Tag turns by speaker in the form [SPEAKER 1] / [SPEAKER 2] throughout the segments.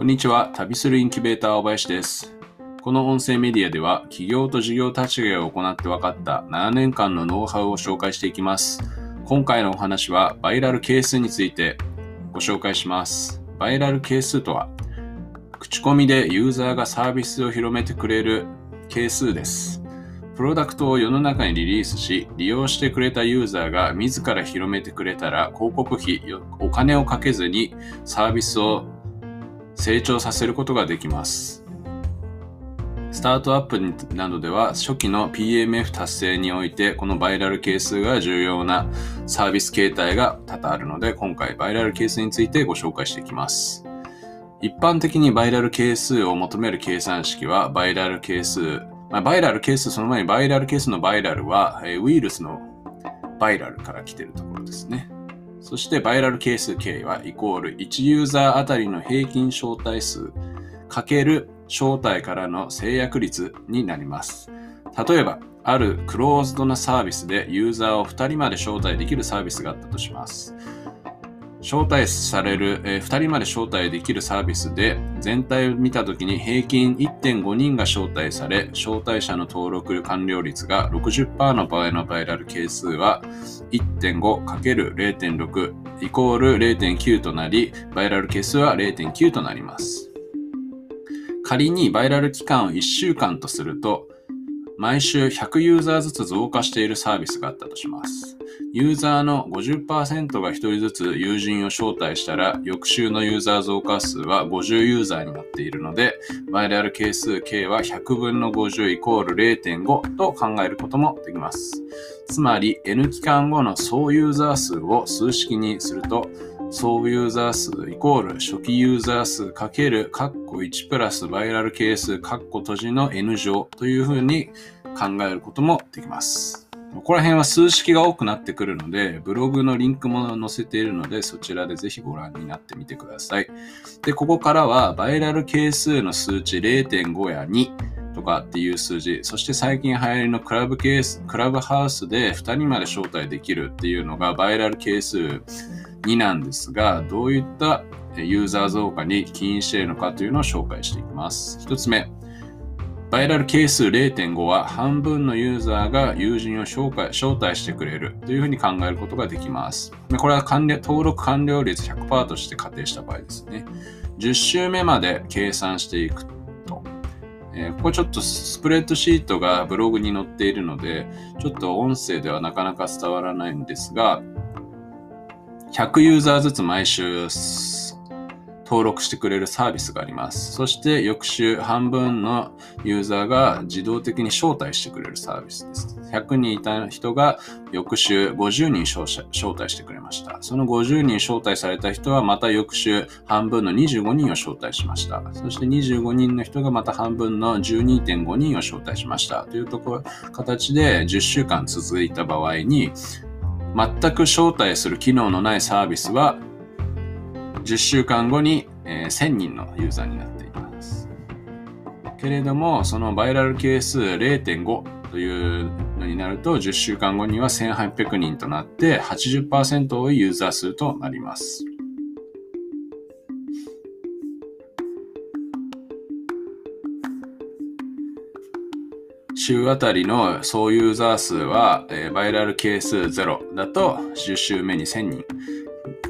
[SPEAKER 1] こんにちは。旅するインキュベーター小林です。この音声メディアでは、企業と事業立ち上げを行って分かった7年間のノウハウを紹介していきます。今回のお話は、バイラル係数についてご紹介します。バイラル係数とは、口コミでユーザーがサービスを広めてくれる係数です。プロダクトを世の中にリリースし、利用してくれたユーザーが自ら広めてくれたら、広告費、お金をかけずにサービスを成長させることができます。スタートアップなどでは初期の PMF 達成においてこのバイラル係数が重要なサービス形態が多々あるので今回バイラル係数についてご紹介していきます。一般的にバイラル係数を求める計算式はバイラル係数、まあ、バイラル係数その前にバイラル係数のバイラルは、ウイルスのバイラルから来てるところですね。そしてバイラル係数 K はイコール1ユーザーあたりの平均招待数かける招待からの制約率になります。例えば、あるクローズドなサービスでユーザーを2人まで招待できるサービスがあったとします。招待される、えー2人まで招待できるサービスで全体を見たときに平均1.5人が招待され招待者の登録完了率が60%の場合のバイラル係数は 1.5×0.6 イコール0.9となりバイラル係数は0.9となります。仮にバイラル期間を1週間とすると毎週100ユーザーずつ増加しているサービスがあったとします。ユーザーの50%が1人ずつ友人を招待したら、翌週のユーザー増加数は50ユーザーになっているので、バイラル係数 K は100分の50イコール0.5と考えることもできます。つまり、N 期間後の総ユーザー数を数式にすると、総ユーザー数イコール初期ユーザー数かけるカッコ1プラスバイラル係数カッコ閉じの N 乗というふうに考えることもできます。ここら辺は数式が多くなってくるので、ブログのリンクも載せているので、そちらでぜひご覧になってみてください。で、ここからはバイラル係数の数値0.5や2とかっていう数字、そして最近流行りのクラブケース、クラブハウスで2人まで招待できるっていうのがバイラル係数2なんですが、どういったユーザー増加に起因しているのかというのを紹介していきます。一つ目、バイラル係数0.5は半分のユーザーが友人を紹介招待してくれるというふうに考えることができます。これは完了登録完了率100%として仮定した場合ですね。10週目まで計算していくと、えーここちょっとスプレッドシートがブログに載っているので、ちょっと音声ではなかなか伝わらないんですが、100ユーザーずつ毎週登録してくれるサービスがあります。そして翌週半分のユーザーが自動的に招待してくれるサービスです。100人いた人が翌週50人招待してくれました。その50人招待された人はまた翌週半分の25人を招待しました。そして25人の人がまた半分の12.5人を招待しました。というとこ、形で10週間続いた場合に、全く招待する機能のないサービスは10週間後に、えー1000人のユーザーになっています。けれども、そのバイラル係数0.5というのになると、10週間後には1800人となって80%多いユーザー数となります。週あたりの総ユーザー数は、えーバイラル係数0だと10週目に1000人。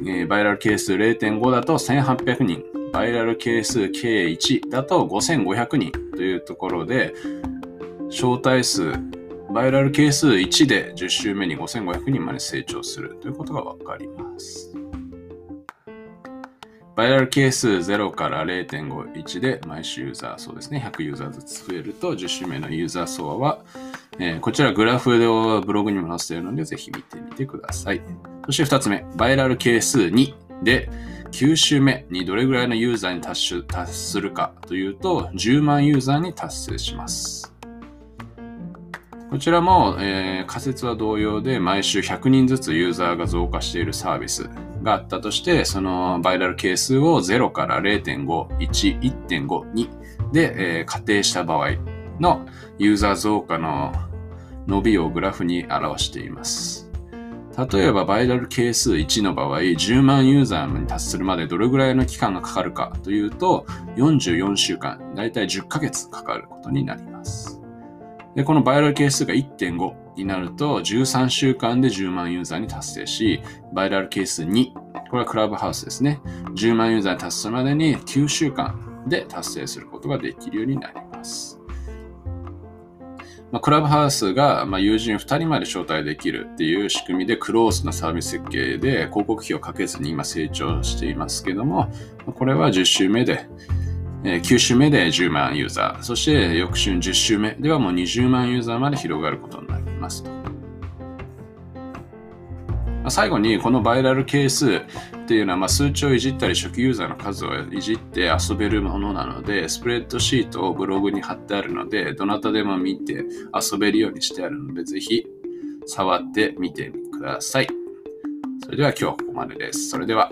[SPEAKER 1] えーバイラル係数0.5だと1800人、バイラル係数 K1 だと5500人というところで、招待数、バイラル係数1で10週目に5500人まで成長するということがわかります。バイラル係数0から0.51で毎週ユーザー層ですね、100ユーザーずつ増えると10週目のユーザー層は、えーこちらグラフでブログにも載せているのでぜひ見てみてください。そして2つ目、バイラル係数2で9週目にどれぐらいのユーザーに達し達するかというと10万ユーザーに達成します。こちらも、えー仮説は同様で毎週100人ずつユーザーが増加しているサービスがあったとしてそのバイラル係数を0から0.5、1、1.5、2で、えー仮定した場合のユーザー増加の伸びをグラフに表しています。例えばバイラル係数1の場合、10万ユーザーに達するまでどれぐらいの期間がかかるかというと、44週間、だいたい10ヶ月かかることになります。で、このバイラル係数が1.5になると、13週間で10万ユーザーに達成し、バイラル係数2、これはクラブハウスですね。10万ユーザーに達するまでに9週間で達成することができるようになります。まあ、クラブハウスが、まあ、友人2人まで招待できるっていう仕組みでクローズなサービス設計で広告費をかけずに今成長していますけども、これは10週目で、え9週目で10万ユーザー、そして翌週10週目ではもう20万ユーザーまで広がることになりますと。最後にこのバイラル係数っていうのはま数値をいじったり初期ユーザーの数をいじって遊べるものなのでスプレッドシートをブログに貼ってあるのでどなたでも見て遊べるようにしてあるのでぜひ触ってみてください。それでは今日はここまでです。それでは。